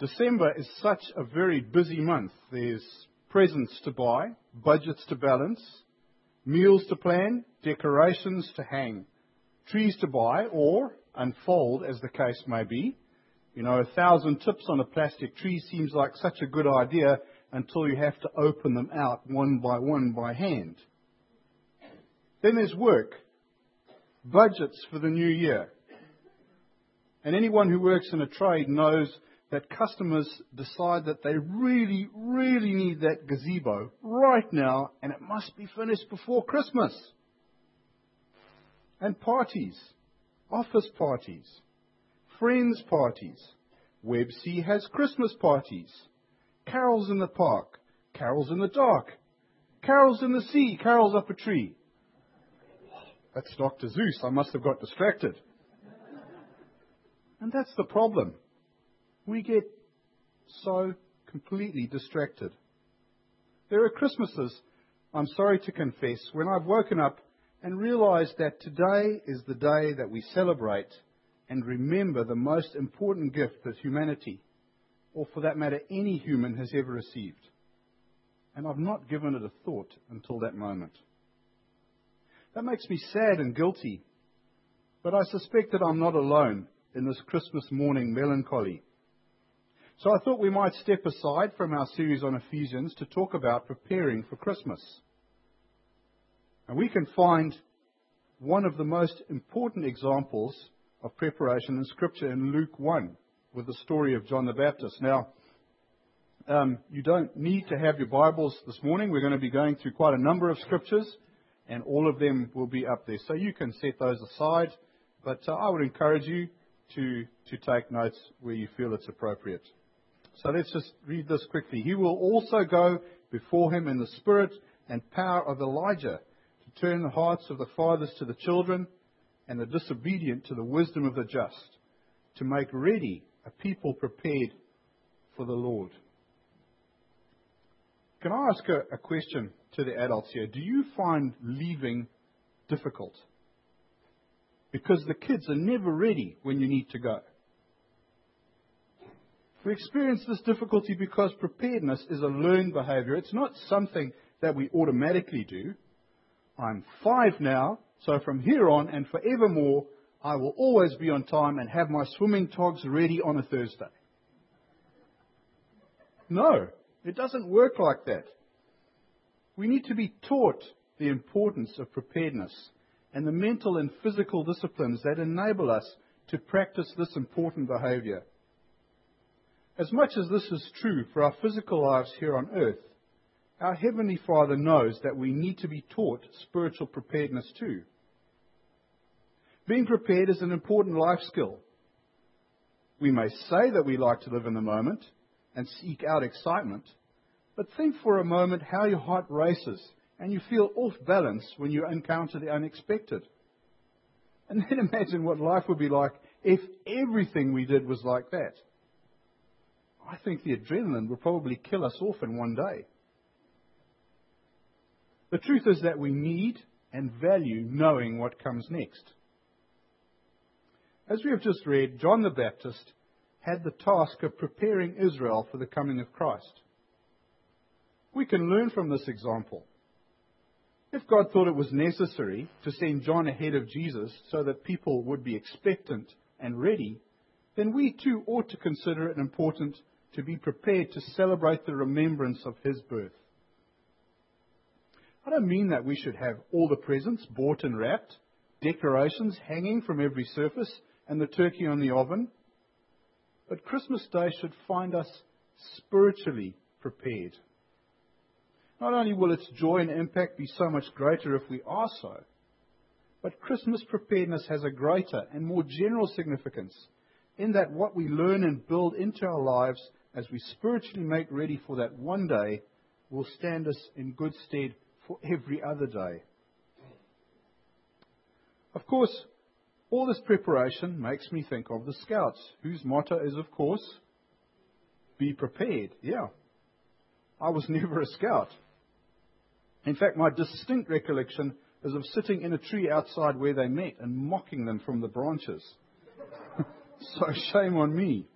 December is such a very busy month. There's presents to buy, budgets to balance, meals to plan, decorations to hang, trees to buy or unfold, as the case may be. You know, a thousand tips on a plastic tree seems like such a good idea until you have to open them out one by one by hand. Then there's work, budgets for the new year. And anyone who works in a trade knows that customers decide that they really, really need that gazebo right now and it must be finished before Christmas. And parties, office parties, friends parties. Websea has Christmas parties, carols in the park, carols in the dark, carols in the sea, carols up a tree. That's Dr. Seuss. I must have got distracted. And that's the problem. We get so completely distracted. There are Christmases, I'm sorry to confess, when I've woken up and realized that today is the day that we celebrate and remember the most important gift that humanity, or for that matter, any human has ever received. And I've not given it a thought until that moment. That makes me sad and guilty, but I suspect that I'm not alone in this Christmas morning melancholy. So I thought we might step aside from our series on Ephesians to talk about preparing for Christmas. And we can find one of the most important examples of preparation in Scripture in Luke 1 with the story of John the Baptist. Now, um, you don't need to have your Bibles this morning. We're going to be going through quite a number of Scriptures, and all of them will be up there. So you can set those aside, but uh, I would encourage you to, to take notes where you feel it's appropriate. So let's just read this quickly. He will also go before him in the spirit and power of Elijah to turn the hearts of the fathers to the children and the disobedient to the wisdom of the just, to make ready a people prepared for the Lord. Can I ask a, a question to the adults here? Do you find leaving difficult? Because the kids are never ready when you need to go. We experience this difficulty because preparedness is a learned behavior. It's not something that we automatically do. I'm five now, so from here on and forevermore, I will always be on time and have my swimming togs ready on a Thursday. No, it doesn't work like that. We need to be taught the importance of preparedness and the mental and physical disciplines that enable us to practice this important behavior. As much as this is true for our physical lives here on earth, our Heavenly Father knows that we need to be taught spiritual preparedness too. Being prepared is an important life skill. We may say that we like to live in the moment and seek out excitement, but think for a moment how your heart races and you feel off balance when you encounter the unexpected. And then imagine what life would be like if everything we did was like that. I think the adrenaline will probably kill us off in one day. The truth is that we need and value knowing what comes next. As we have just read, John the Baptist had the task of preparing Israel for the coming of Christ. We can learn from this example. If God thought it was necessary to send John ahead of Jesus so that people would be expectant and ready, then we too ought to consider it important to be prepared to celebrate the remembrance of his birth. I don't mean that we should have all the presents bought and wrapped, decorations hanging from every surface, and the turkey on the oven. But Christmas Day should find us spiritually prepared. Not only will its joy and impact be so much greater if we are so, but Christmas preparedness has a greater and more general significance in that what we learn and build into our lives as we spiritually make ready for that one day will stand us in good stead for every other day. Of course, all this preparation makes me think of the Scouts, whose motto is, of course, be prepared. Yeah. I was never a Scout. In fact, my distinct recollection is of sitting in a tree outside where they met and mocking them from the branches. so shame on me.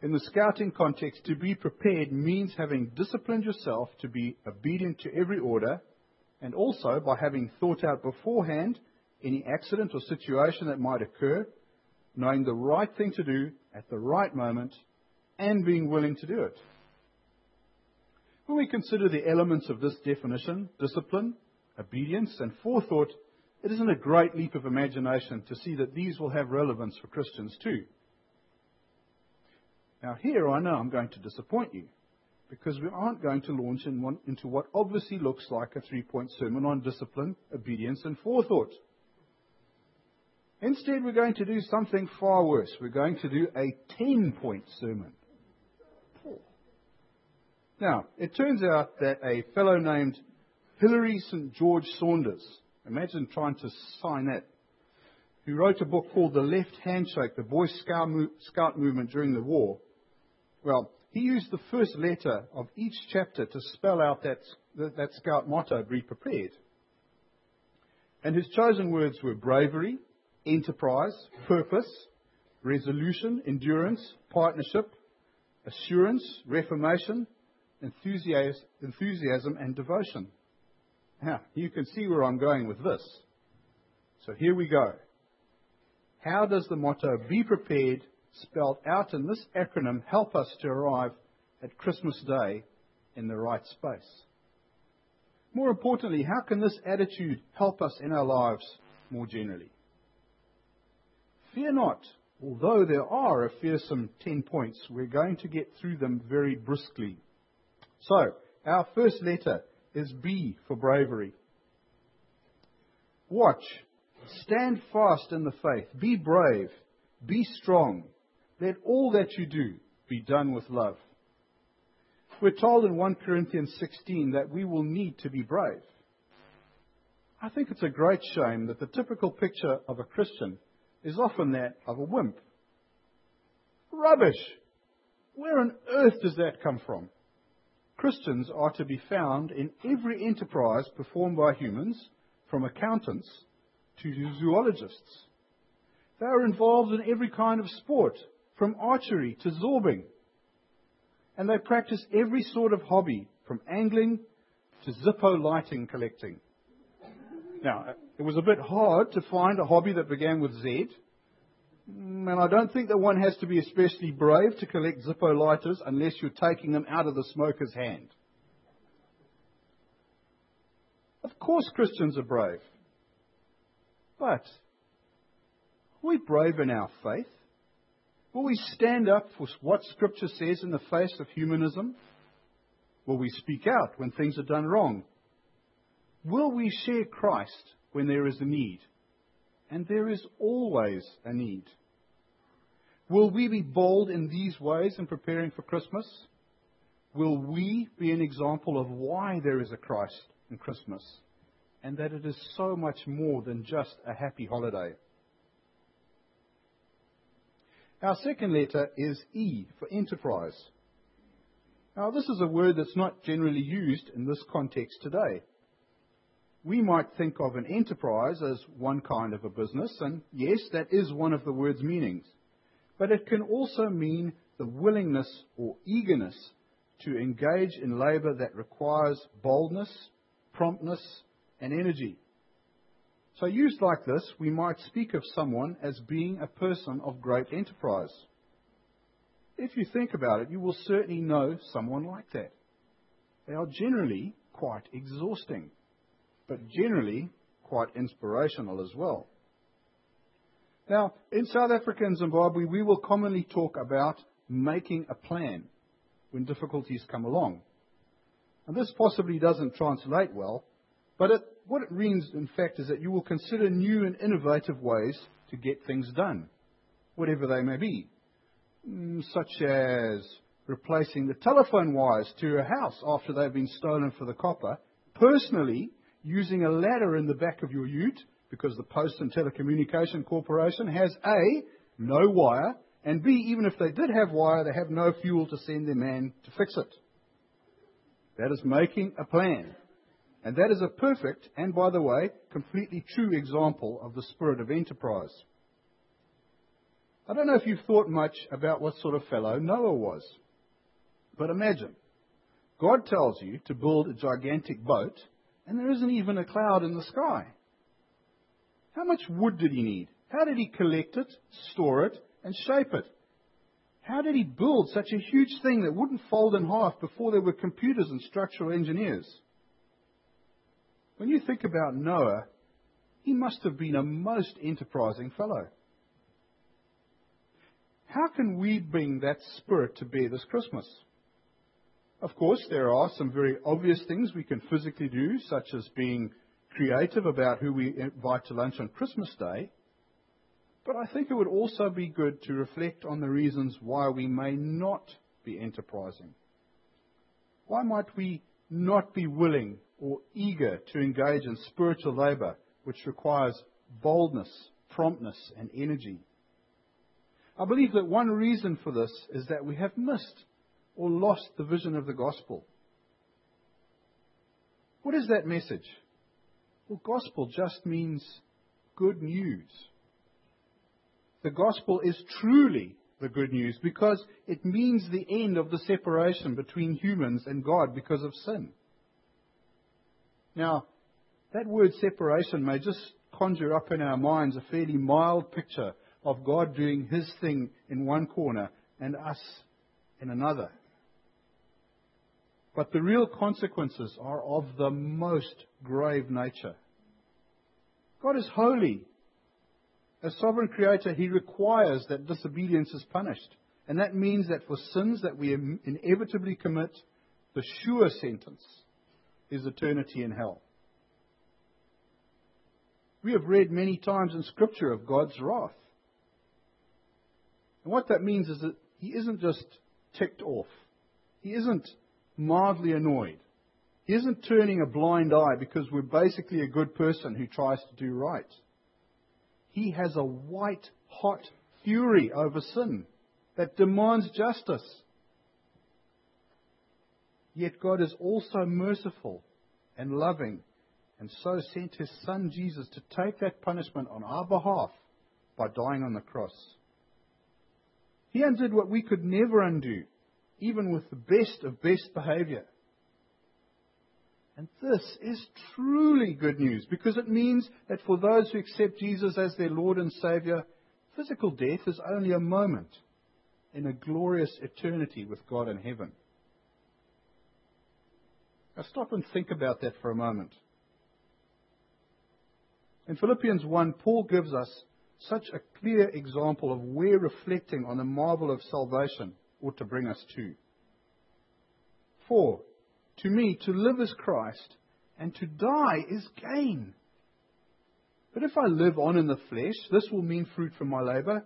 In the scouting context, to be prepared means having disciplined yourself to be obedient to every order, and also by having thought out beforehand any accident or situation that might occur, knowing the right thing to do at the right moment, and being willing to do it. When we consider the elements of this definition, discipline, obedience, and forethought, it isn't a great leap of imagination to see that these will have relevance for Christians too. Now, here I know I'm going to disappoint you because we aren't going to launch into what obviously looks like a three point sermon on discipline, obedience, and forethought. Instead, we're going to do something far worse. We're going to do a 10 point sermon. Now, it turns out that a fellow named Hilary St. George Saunders, imagine trying to sign that, who wrote a book called The Left Handshake, the Boy Scout movement during the war. Well, he used the first letter of each chapter to spell out that, that scout motto, be prepared. And his chosen words were bravery, enterprise, purpose, resolution, endurance, partnership, assurance, reformation, enthusiasm, and devotion. Now, you can see where I'm going with this. So here we go. How does the motto, be prepared, spelled out in this acronym, help us to arrive at Christmas Day in the right space? More importantly, how can this attitude help us in our lives more generally? Fear not. Although there are a fearsome 10 points, we're going to get through them very briskly. So, our first letter is B for bravery. Watch. Stand fast in the faith. Be brave. Be strong. Let all that you do be done with love. We're told in 1 Corinthians 16 that we will need to be brave. I think it's a great shame that the typical picture of a Christian is often that of a wimp. Rubbish! Where on earth does that come from? Christians are to be found in every enterprise performed by humans, from accountants to zoologists. They are involved in every kind of sport, from archery to zorbing. And they practice every sort of hobby, from angling to Zippo lighting collecting. Now, it was a bit hard to find a hobby that began with Z, mm, and I don't think that one has to be especially brave to collect Zippo lighters unless you're taking them out of the smoker's hand. Of course, Christians are brave. But are we brave in our faith? Will we stand up for what Scripture says in the face of humanism? Will we speak out when things are done wrong? Will we share Christ when there is a need? And there is always a need. Will we be bold in these ways in preparing for Christmas? Will we be an example of why there is a Christ in Christmas and that it is so much more than just a happy holiday? Our second letter is E for enterprise. Now, this is a word that's not generally used in this context today. We might think of an enterprise as one kind of a business, and yes, that is one of the word's meanings but it can also mean the willingness or eagerness to engage in labor that requires boldness, promptness, and energy. So, used like this, we might speak of someone as being a person of great enterprise. If you think about it, you will certainly know someone like that. They are generally quite exhausting, but generally quite inspirational as well. Now, in South Africa and Zimbabwe, we will commonly talk about making a plan when difficulties come along. And this possibly doesn't translate well, but it, what it means, in fact, is that you will consider new and innovative ways to get things done, whatever they may be, mm, such as replacing the telephone wires to a house after they've been stolen for the copper, personally using a ladder in the back of your ute because the Post and Telecommunication Corporation has A, no wire, and B, even if they did have wire, they have no fuel to send their man to fix it. That is making a plan. And that is a perfect, and by the way, completely true example of the spirit of enterprise. I don't know if you've thought much about what sort of fellow Noah was. But imagine, God tells you to build a gigantic boat, and there isn't even a cloud in the sky. How much wood did he need? How did he collect it, store it, and shape it? How did he build such a huge thing that wouldn't fold in half before there were computers and structural engineers? When you think about Noah, he must have been a most enterprising fellow. How can we bring that spirit to bear this Christmas? Of course, there are some very obvious things we can physically do, such as being creative about who we invite to lunch on Christmas Day. But I think it would also be good to reflect on the reasons why we may not be enterprising. Why might we not be willing or eager to engage in spiritual labor, which requires boldness, promptness, and energy? I believe that one reason for this is that we have missed or lost the vision of the gospel. What is that message? Well, gospel just means good news. The gospel is truly the good news because it means the end of the separation between humans and God because of sin. Now, that word separation may just conjure up in our minds a fairly mild picture of God doing his thing in one corner and us in another. But the real consequences are of the most grave nature. God is holy as sovereign creator, he requires that disobedience is punished. And that means that for sins that we inevitably commit, the sure sentence is eternity in hell. We have read many times in Scripture of God's wrath. And what that means is that He isn't just ticked off, He isn't mildly annoyed, He isn't turning a blind eye because we're basically a good person who tries to do right. He has a white hot fury over sin that demands justice. Yet God is also merciful and loving, and so sent his son Jesus to take that punishment on our behalf by dying on the cross. He undid what we could never undo, even with the best of best behavior. And this is truly good news because it means that for those who accept Jesus as their Lord and Savior, physical death is only a moment in a glorious eternity with God in heaven. Now stop and think about that for a moment. In Philippians 1, Paul gives us such a clear example of where reflecting on the marvel of salvation ought to bring us to. For to me, to live is Christ, and to die is gain. But if I live on in the flesh, this will mean fruit from my labor.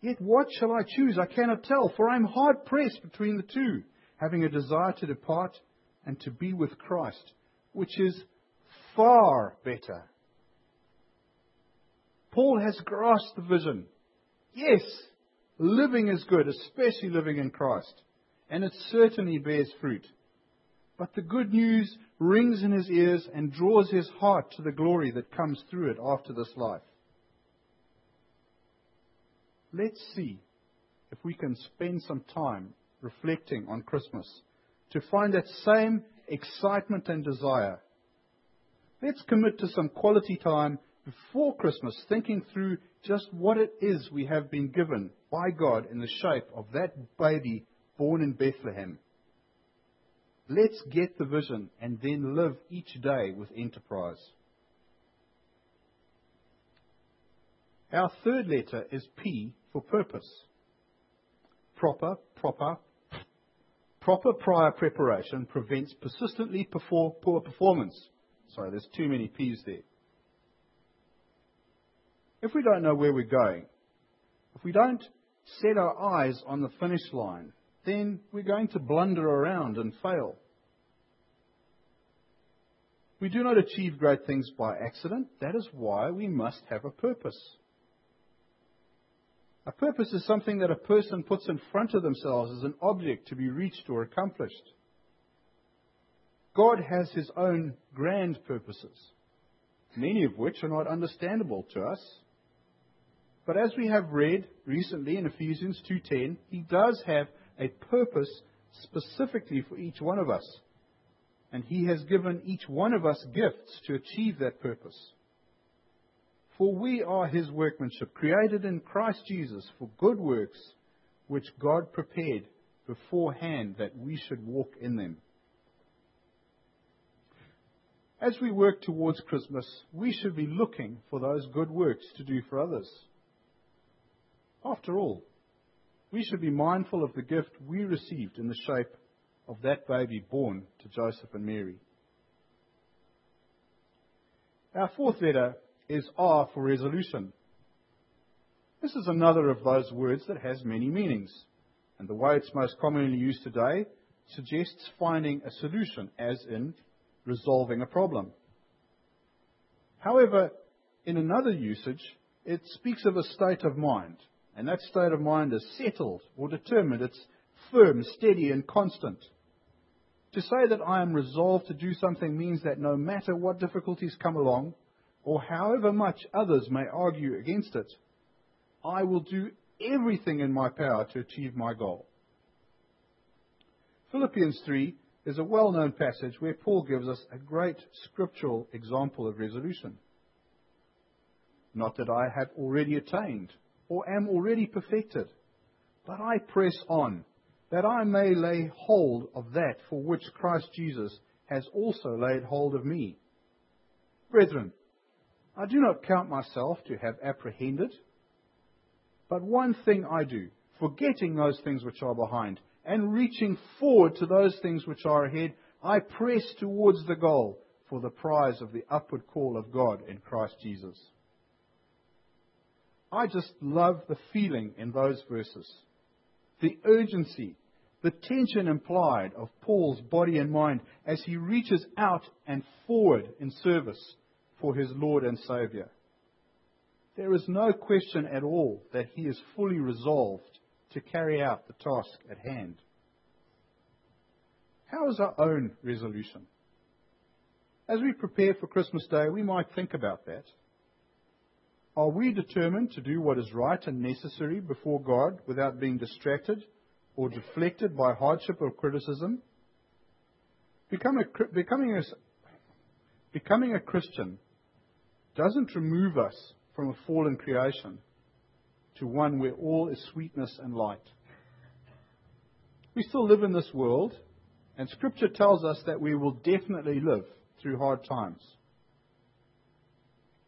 Yet what shall I choose? I cannot tell, for I am hard pressed between the two, having a desire to depart and to be with Christ, which is far better. Paul has grasped the vision. Yes, living is good, especially living in Christ, and it certainly bears fruit. But the good news rings in his ears and draws his heart to the glory that comes through it after this life. Let's see if we can spend some time reflecting on Christmas to find that same excitement and desire. Let's commit to some quality time before Christmas thinking through just what it is we have been given by God in the shape of that baby born in Bethlehem. Let's get the vision and then live each day with enterprise. Our third letter is P for purpose. Proper, proper, proper prior preparation prevents persistently poor performance. Sorry, there's too many P's there. If we don't know where we're going, if we don't set our eyes on the finish line, then we're going to blunder around and fail. We do not achieve great things by accident. That is why we must have a purpose. A purpose is something that a person puts in front of themselves as an object to be reached or accomplished. God has his own grand purposes, many of which are not understandable to us. But as we have read recently in Ephesians 2:10, he does have a purpose specifically for each one of us. And he has given each one of us gifts to achieve that purpose. For we are his workmanship, created in Christ Jesus for good works, which God prepared beforehand that we should walk in them. As we work towards Christmas, we should be looking for those good works to do for others. After all, we should be mindful of the gift we received in the shape of that baby born to Joseph and Mary. Our fourth letter is R for resolution. This is another of those words that has many meanings, and the way it's most commonly used today suggests finding a solution, as in resolving a problem. However, in another usage, it speaks of a state of mind, and that state of mind is settled or determined. It's firm, steady, and constant. To say that I am resolved to do something means that no matter what difficulties come along, or however much others may argue against it, I will do everything in my power to achieve my goal. Philippians 3 is a well known passage where Paul gives us a great scriptural example of resolution. Not that I have already attained or am already perfected, but I press on that I may lay hold of that for which Christ Jesus has also laid hold of me. Brethren, I do not count myself to have apprehended, but one thing I do, forgetting those things which are behind and reaching forward to those things which are ahead, I press towards the goal for the prize of the upward call of God in Christ Jesus. I just love the feeling in those verses. The urgency, the tension implied of Paul's body and mind as he reaches out and forward in service for his Lord and Savior. There is no question at all that he is fully resolved to carry out the task at hand. How is our own resolution? As we prepare for Christmas Day, we might think about that. Are we determined to do what is right and necessary before God without being distracted or deflected by hardship or criticism? Become a, becoming, a, becoming a Christian doesn't remove us from a fallen creation to one where all is sweetness and light. We still live in this world, and Scripture tells us that we will definitely live through hard times.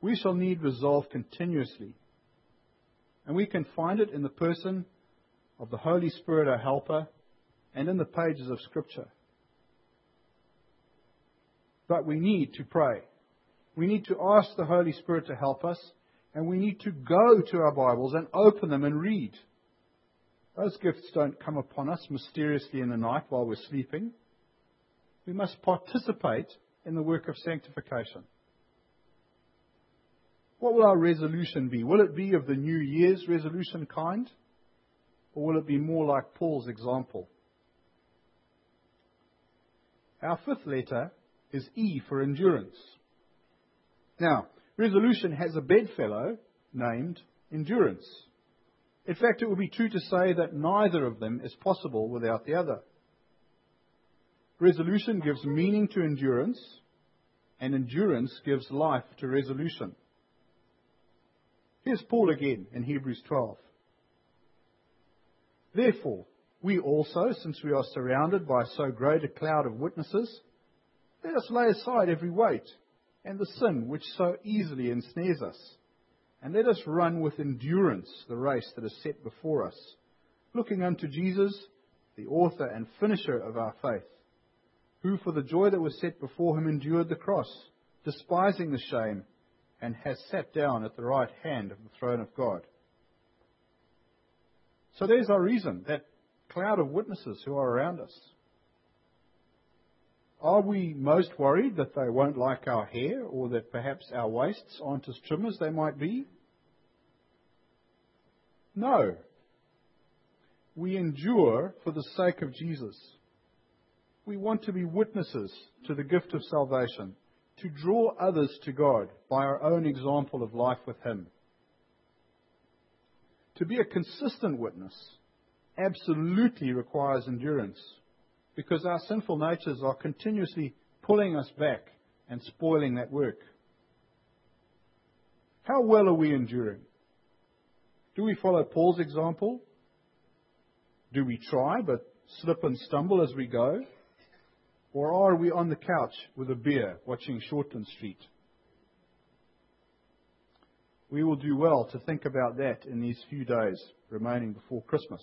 We shall need resolve continuously. And we can find it in the person of the Holy Spirit, our helper, and in the pages of Scripture. But we need to pray. We need to ask the Holy Spirit to help us and we need to go to our Bibles and open them and read. Those gifts don't come upon us mysteriously in the night while we're sleeping. We must participate in the work of sanctification. What will our resolution be? Will it be of the New Year's resolution kind? Or will it be more like Paul's example? Our fifth letter is E for endurance. Now, resolution has a bedfellow named endurance. In fact, it would be true to say that neither of them is possible without the other. Resolution gives meaning to endurance, and endurance gives life to resolution. Here's Paul again in Hebrews 12. Therefore, we also, since we are surrounded by so great a cloud of witnesses, let us lay aside every weight and the sin which so easily ensnares us. And let us run with endurance the race that is set before us, looking unto Jesus, the author and finisher of our faith, who for the joy that was set before him endured the cross, despising the shame, and has sat down at the right hand of the throne of God. So there's our reason, that cloud of witnesses who are around us. Are we most worried that they won't like our hair or that perhaps our waists aren't as trim as they might be? No. We endure for the sake of Jesus. We want to be witnesses to the gift of salvation, to draw others to God by our own example of life with Him. To be a consistent witness absolutely requires endurance because our sinful natures are continuously pulling us back and spoiling that work. How well are we enduring? Do we follow Paul's example? Do we try but slip and stumble as we go? Or are we on the couch with a beer watching Shortland Street? We will do well to think about that in these few days remaining before Christmas.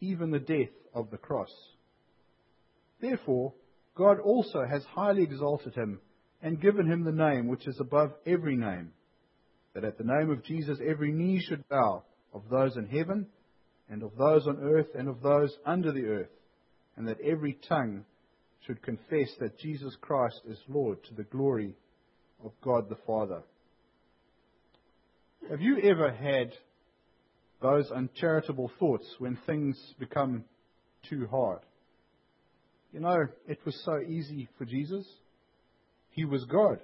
even the death of the cross. Therefore, God also has highly exalted him and given him the name which is above every name, that at the name of Jesus every knee should bow, of those in heaven, and of those on earth, and of those under the earth, and that every tongue should confess that Jesus Christ is Lord to the glory of God the Father. Have you ever had those uncharitable thoughts when things become too hard? You know, it was so easy for Jesus. He was God.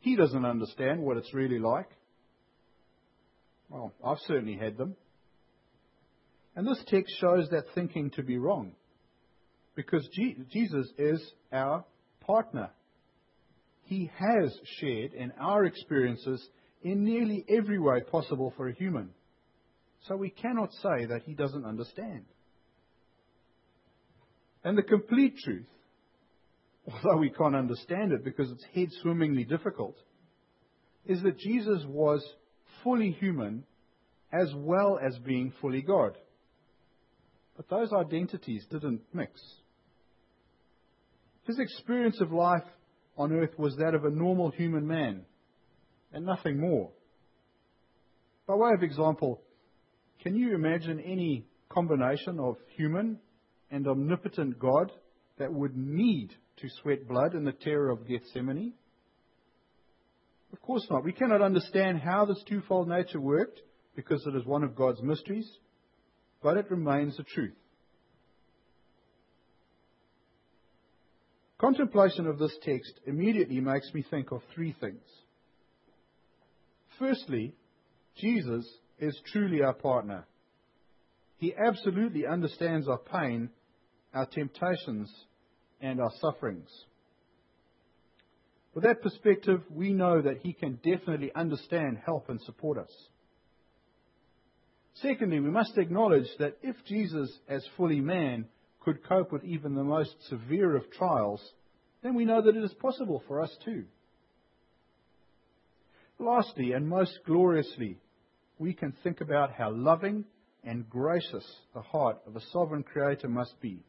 He doesn't understand what it's really like. Well, I've certainly had them. And this text shows that thinking to be wrong. Because Jesus is our partner. He has shared in our experiences in nearly every way possible for a human. So we cannot say that he doesn't understand. And the complete truth, although we can't understand it because it's head swimmingly difficult, is that Jesus was fully human as well as being fully God. But those identities didn't mix. His experience of life on earth was that of a normal human man and nothing more. By way of example, can you imagine any combination of human and omnipotent God that would need to sweat blood in the terror of Gethsemane? Of course not. We cannot understand how this twofold nature worked because it is one of God's mysteries, but it remains a truth. Contemplation of this text immediately makes me think of three things. Firstly, Jesus is truly our partner. He absolutely understands our pain, our temptations, and our sufferings. With that perspective, we know that He can definitely understand, help, and support us. Secondly, we must acknowledge that if Jesus, as fully man, could cope with even the most severe of trials, then we know that it is possible for us too. Lastly, and most gloriously, we can think about how loving and gracious the heart of a sovereign Creator must be.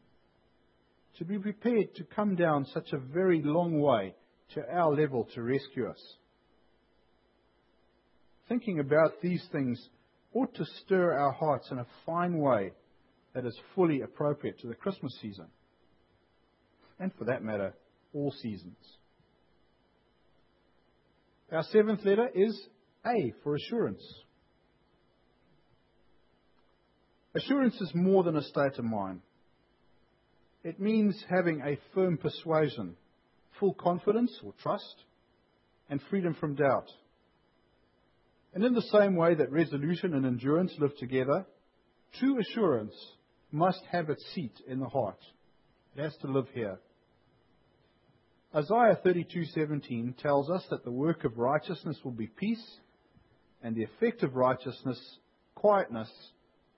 To be prepared to come down such a very long way to our level to rescue us. Thinking about these things ought to stir our hearts in a fine way that is fully appropriate to the Christmas season. And for that matter, all seasons. Our seventh letter is A for assurance. Assurance is more than a state of mind. It means having a firm persuasion, full confidence or trust, and freedom from doubt. And in the same way that resolution and endurance live together, true assurance must have its seat in the heart. It has to live here. Isaiah 32:17 tells us that the work of righteousness will be peace, and the effect of righteousness, quietness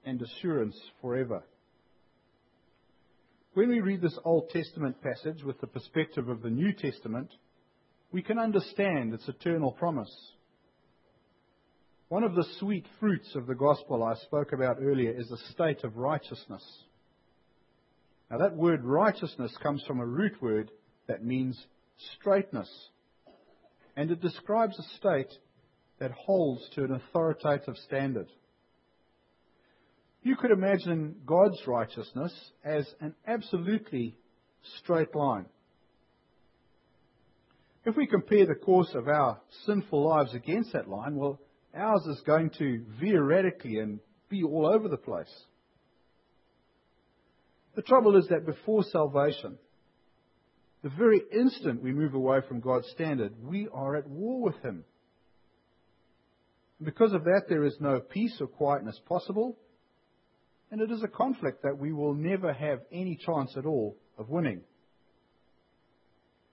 and assurance forever. When we read this Old Testament passage with the perspective of the New Testament, we can understand its eternal promise. One of the sweet fruits of the gospel I spoke about earlier is a state of righteousness. Now, that word righteousness comes from a root word that means straightness, and it describes a state that holds to an authoritative standard. You could imagine God's righteousness as an absolutely straight line. If we compare the course of our sinful lives against that line, well, ours is going to veer radically and be all over the place. The trouble is that before salvation, the very instant we move away from God's standard, we are at war with Him. Because of that, there is no peace or quietness possible, and it is a conflict that we will never have any chance at all of winning.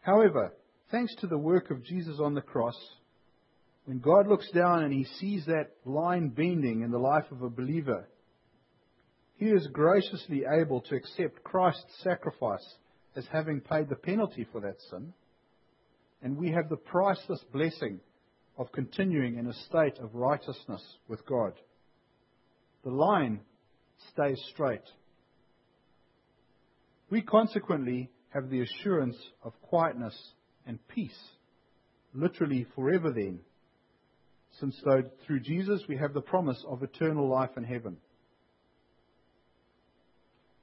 However, thanks to the work of Jesus on the cross, when God looks down and he sees that line bending in the life of a believer, he is graciously able to accept Christ's sacrifice as having paid the penalty for that sin, and we have the priceless blessing of continuing in a state of righteousness with God. The line stays straight. We consequently have the assurance of quietness and peace, literally forever then, since through Jesus we have the promise of eternal life in heaven.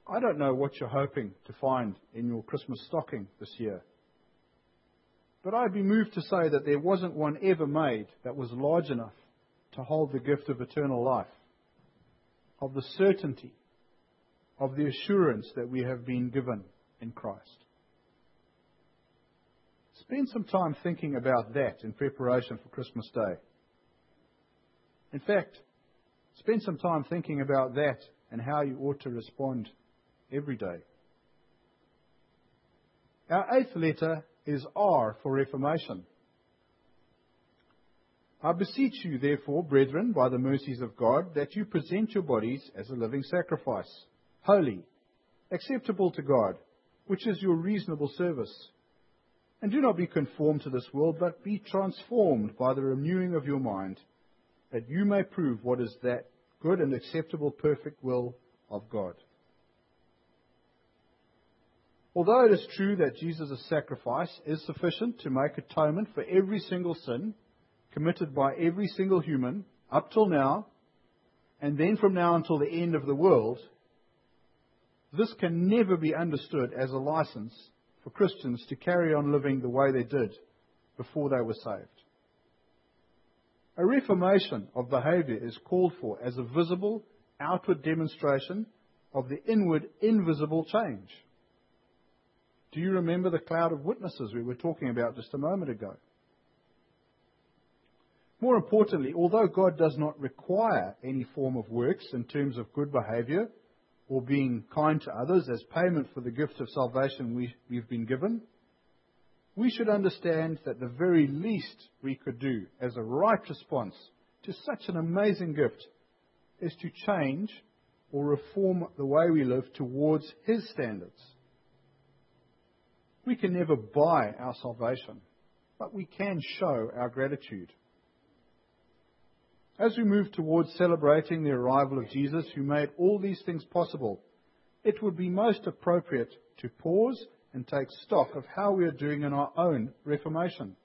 I don't know what you're hoping to find in your Christmas stocking this year. But I'd be moved to say that there wasn't one ever made that was large enough to hold the gift of eternal life, of the certainty, of the assurance that we have been given in Christ. Spend some time thinking about that in preparation for Christmas Day. In fact, spend some time thinking about that and how you ought to respond every day. Our eighth letter is R for Reformation. I beseech you, therefore, brethren, by the mercies of God, that you present your bodies as a living sacrifice, holy, acceptable to God, which is your reasonable service. And do not be conformed to this world, but be transformed by the renewing of your mind, that you may prove what is that good and acceptable, perfect will of God. Although it is true that Jesus' sacrifice is sufficient to make atonement for every single sin committed by every single human up till now, and then from now until the end of the world, this can never be understood as a license for Christians to carry on living the way they did before they were saved. A reformation of behavior is called for as a visible, outward demonstration of the inward, invisible change. Do you remember the cloud of witnesses we were talking about just a moment ago? More importantly, although God does not require any form of works in terms of good behavior or being kind to others as payment for the gift of salvation we, we've been given, we should understand that the very least we could do as a right response to such an amazing gift is to change or reform the way we live towards His standards. We can never buy our salvation, but we can show our gratitude. As we move towards celebrating the arrival of Jesus, who made all these things possible, it would be most appropriate to pause and take stock of how we are doing in our own reformation.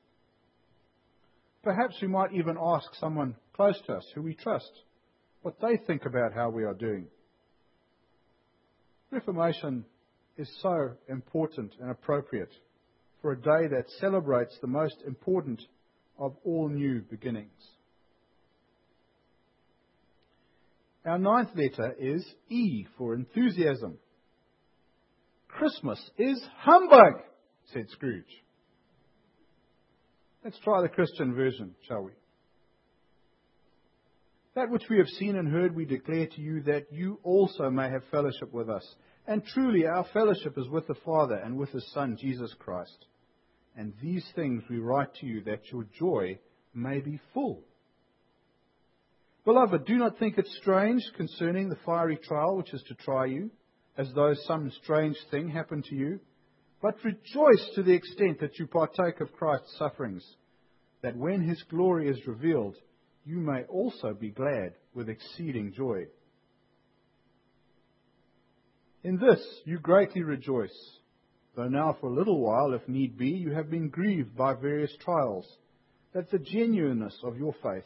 Perhaps we might even ask someone close to us who we trust what they think about how we are doing. Reformation is so important and appropriate for a day that celebrates the most important of all new beginnings. Our ninth letter is E for enthusiasm. Christmas is humbug, said Scrooge. Let's try the Christian version, shall we? That which we have seen and heard we declare to you that you also may have fellowship with us. And truly, our fellowship is with the Father and with His Son, Jesus Christ. And these things we write to you that your joy may be full. Beloved, do not think it strange concerning the fiery trial which is to try you, as though some strange thing happened to you, but rejoice to the extent that you partake of Christ's sufferings, that when His glory is revealed, you may also be glad with exceeding joy. In this you greatly rejoice, though now for a little while, if need be, you have been grieved by various trials, that the genuineness of your faith,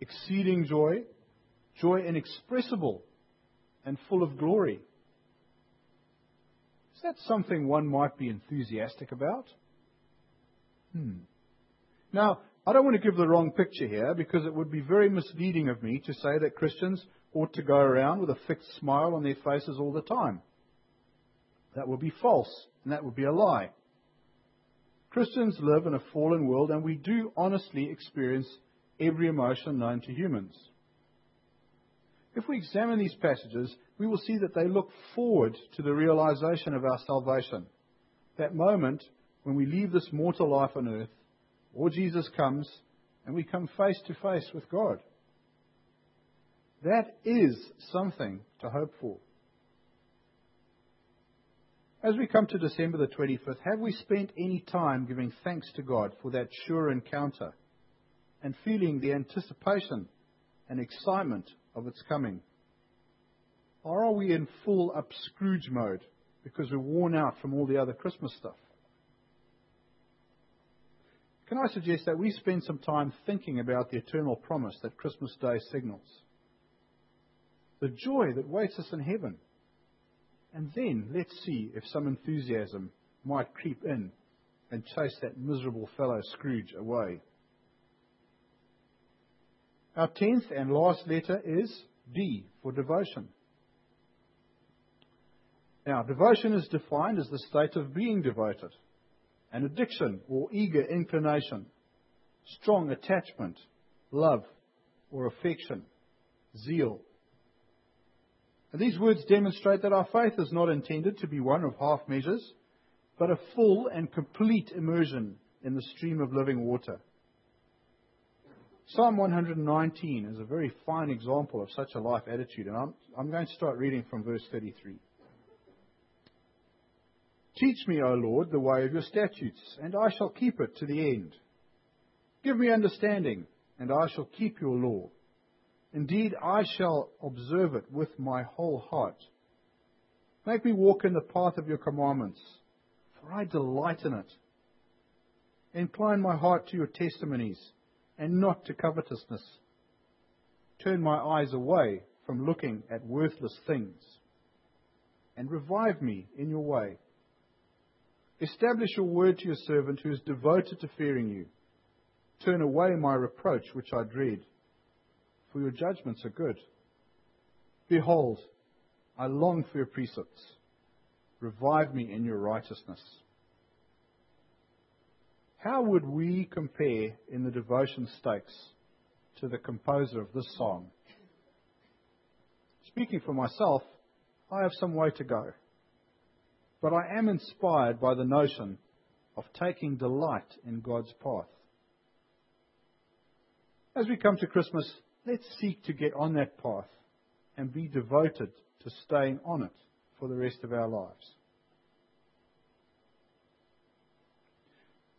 exceeding joy, joy inexpressible and full of glory. Is that something one might be enthusiastic about? Hmm. Now, I don't want to give the wrong picture here because it would be very misleading of me to say that Christians ought to go around with a fixed smile on their faces all the time. That would be false, and that would be a lie. Christians live in a fallen world, and we do honestly experience every emotion known to humans. If we examine these passages, we will see that they look forward to the realization of our salvation. That moment when we leave this mortal life on earth, or Jesus comes, and we come face to face with God. That is something to hope for. As we come to December the 25th, have we spent any time giving thanks to God for that sure encounter and feeling the anticipation and excitement of its coming? Or are we in full up Scrooge mode because we're worn out from all the other Christmas stuff? Can I suggest that we spend some time thinking about the eternal promise that Christmas Day signals? The joy that waits us in heaven. And then let's see if some enthusiasm might creep in and chase that miserable fellow Scrooge away. Our tenth and last letter is D for devotion. Now, devotion is defined as the state of being devoted, an addiction or eager inclination, strong attachment, love or affection, zeal. And these words demonstrate that our faith is not intended to be one of half measures, but a full and complete immersion in the stream of living water. Psalm 119 is a very fine example of such a life attitude, and I'm, I'm going to start reading from verse 33. Teach me, O Lord, the way of your statutes, and I shall keep it to the end. Give me understanding, and I shall keep your law. Indeed, I shall observe it with my whole heart. Make me walk in the path of your commandments, for I delight in it. Incline my heart to your testimonies and not to covetousness. Turn my eyes away from looking at worthless things, and revive me in your way. Establish your word to your servant who is devoted to fearing you. Turn away my reproach which I dread, for your judgments are good. Behold, I long for your precepts. Revive me in your righteousness. How would we compare in the devotion stakes to the composer of this song? Speaking for myself, I have some way to go. But I am inspired by the notion of taking delight in God's path. As we come to Christmas, let's seek to get on that path and be devoted to staying on it for the rest of our lives.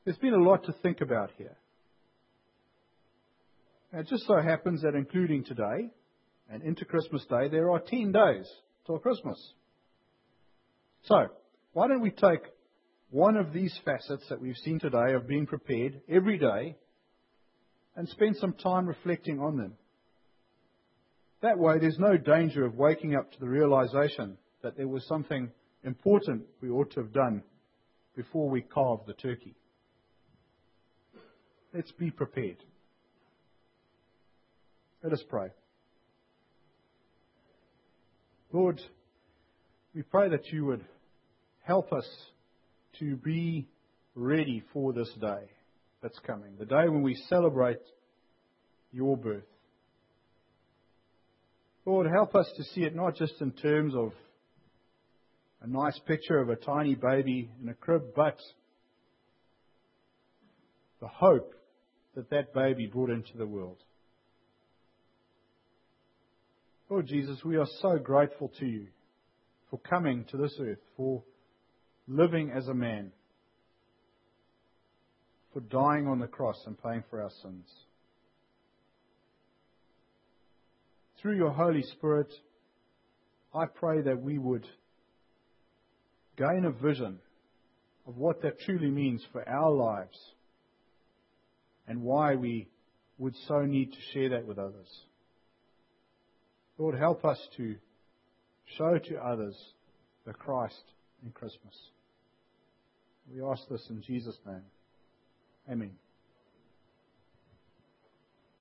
There's been a lot to think about here. It just so happens that including today and into Christmas Day, there are 10 days till Christmas. So, why don't we take one of these facets that we've seen today of being prepared every day and spend some time reflecting on them? That way, there's no danger of waking up to the realization that there was something important we ought to have done before we carved the turkey. Let's be prepared. Let us pray. Lord, we pray that you would help us to be ready for this day that's coming, the day when we celebrate your birth. Lord, help us to see it not just in terms of a nice picture of a tiny baby in a crib, but the hope that that baby brought into the world. Lord Jesus, we are so grateful to you for coming to this earth, for living as a man, for dying on the cross and paying for our sins. Through your Holy Spirit, I pray that we would gain a vision of what that truly means for our lives and why we would so need to share that with others. Lord, help us to show to others the Christ in Christmas. We ask this in Jesus' name. Amen.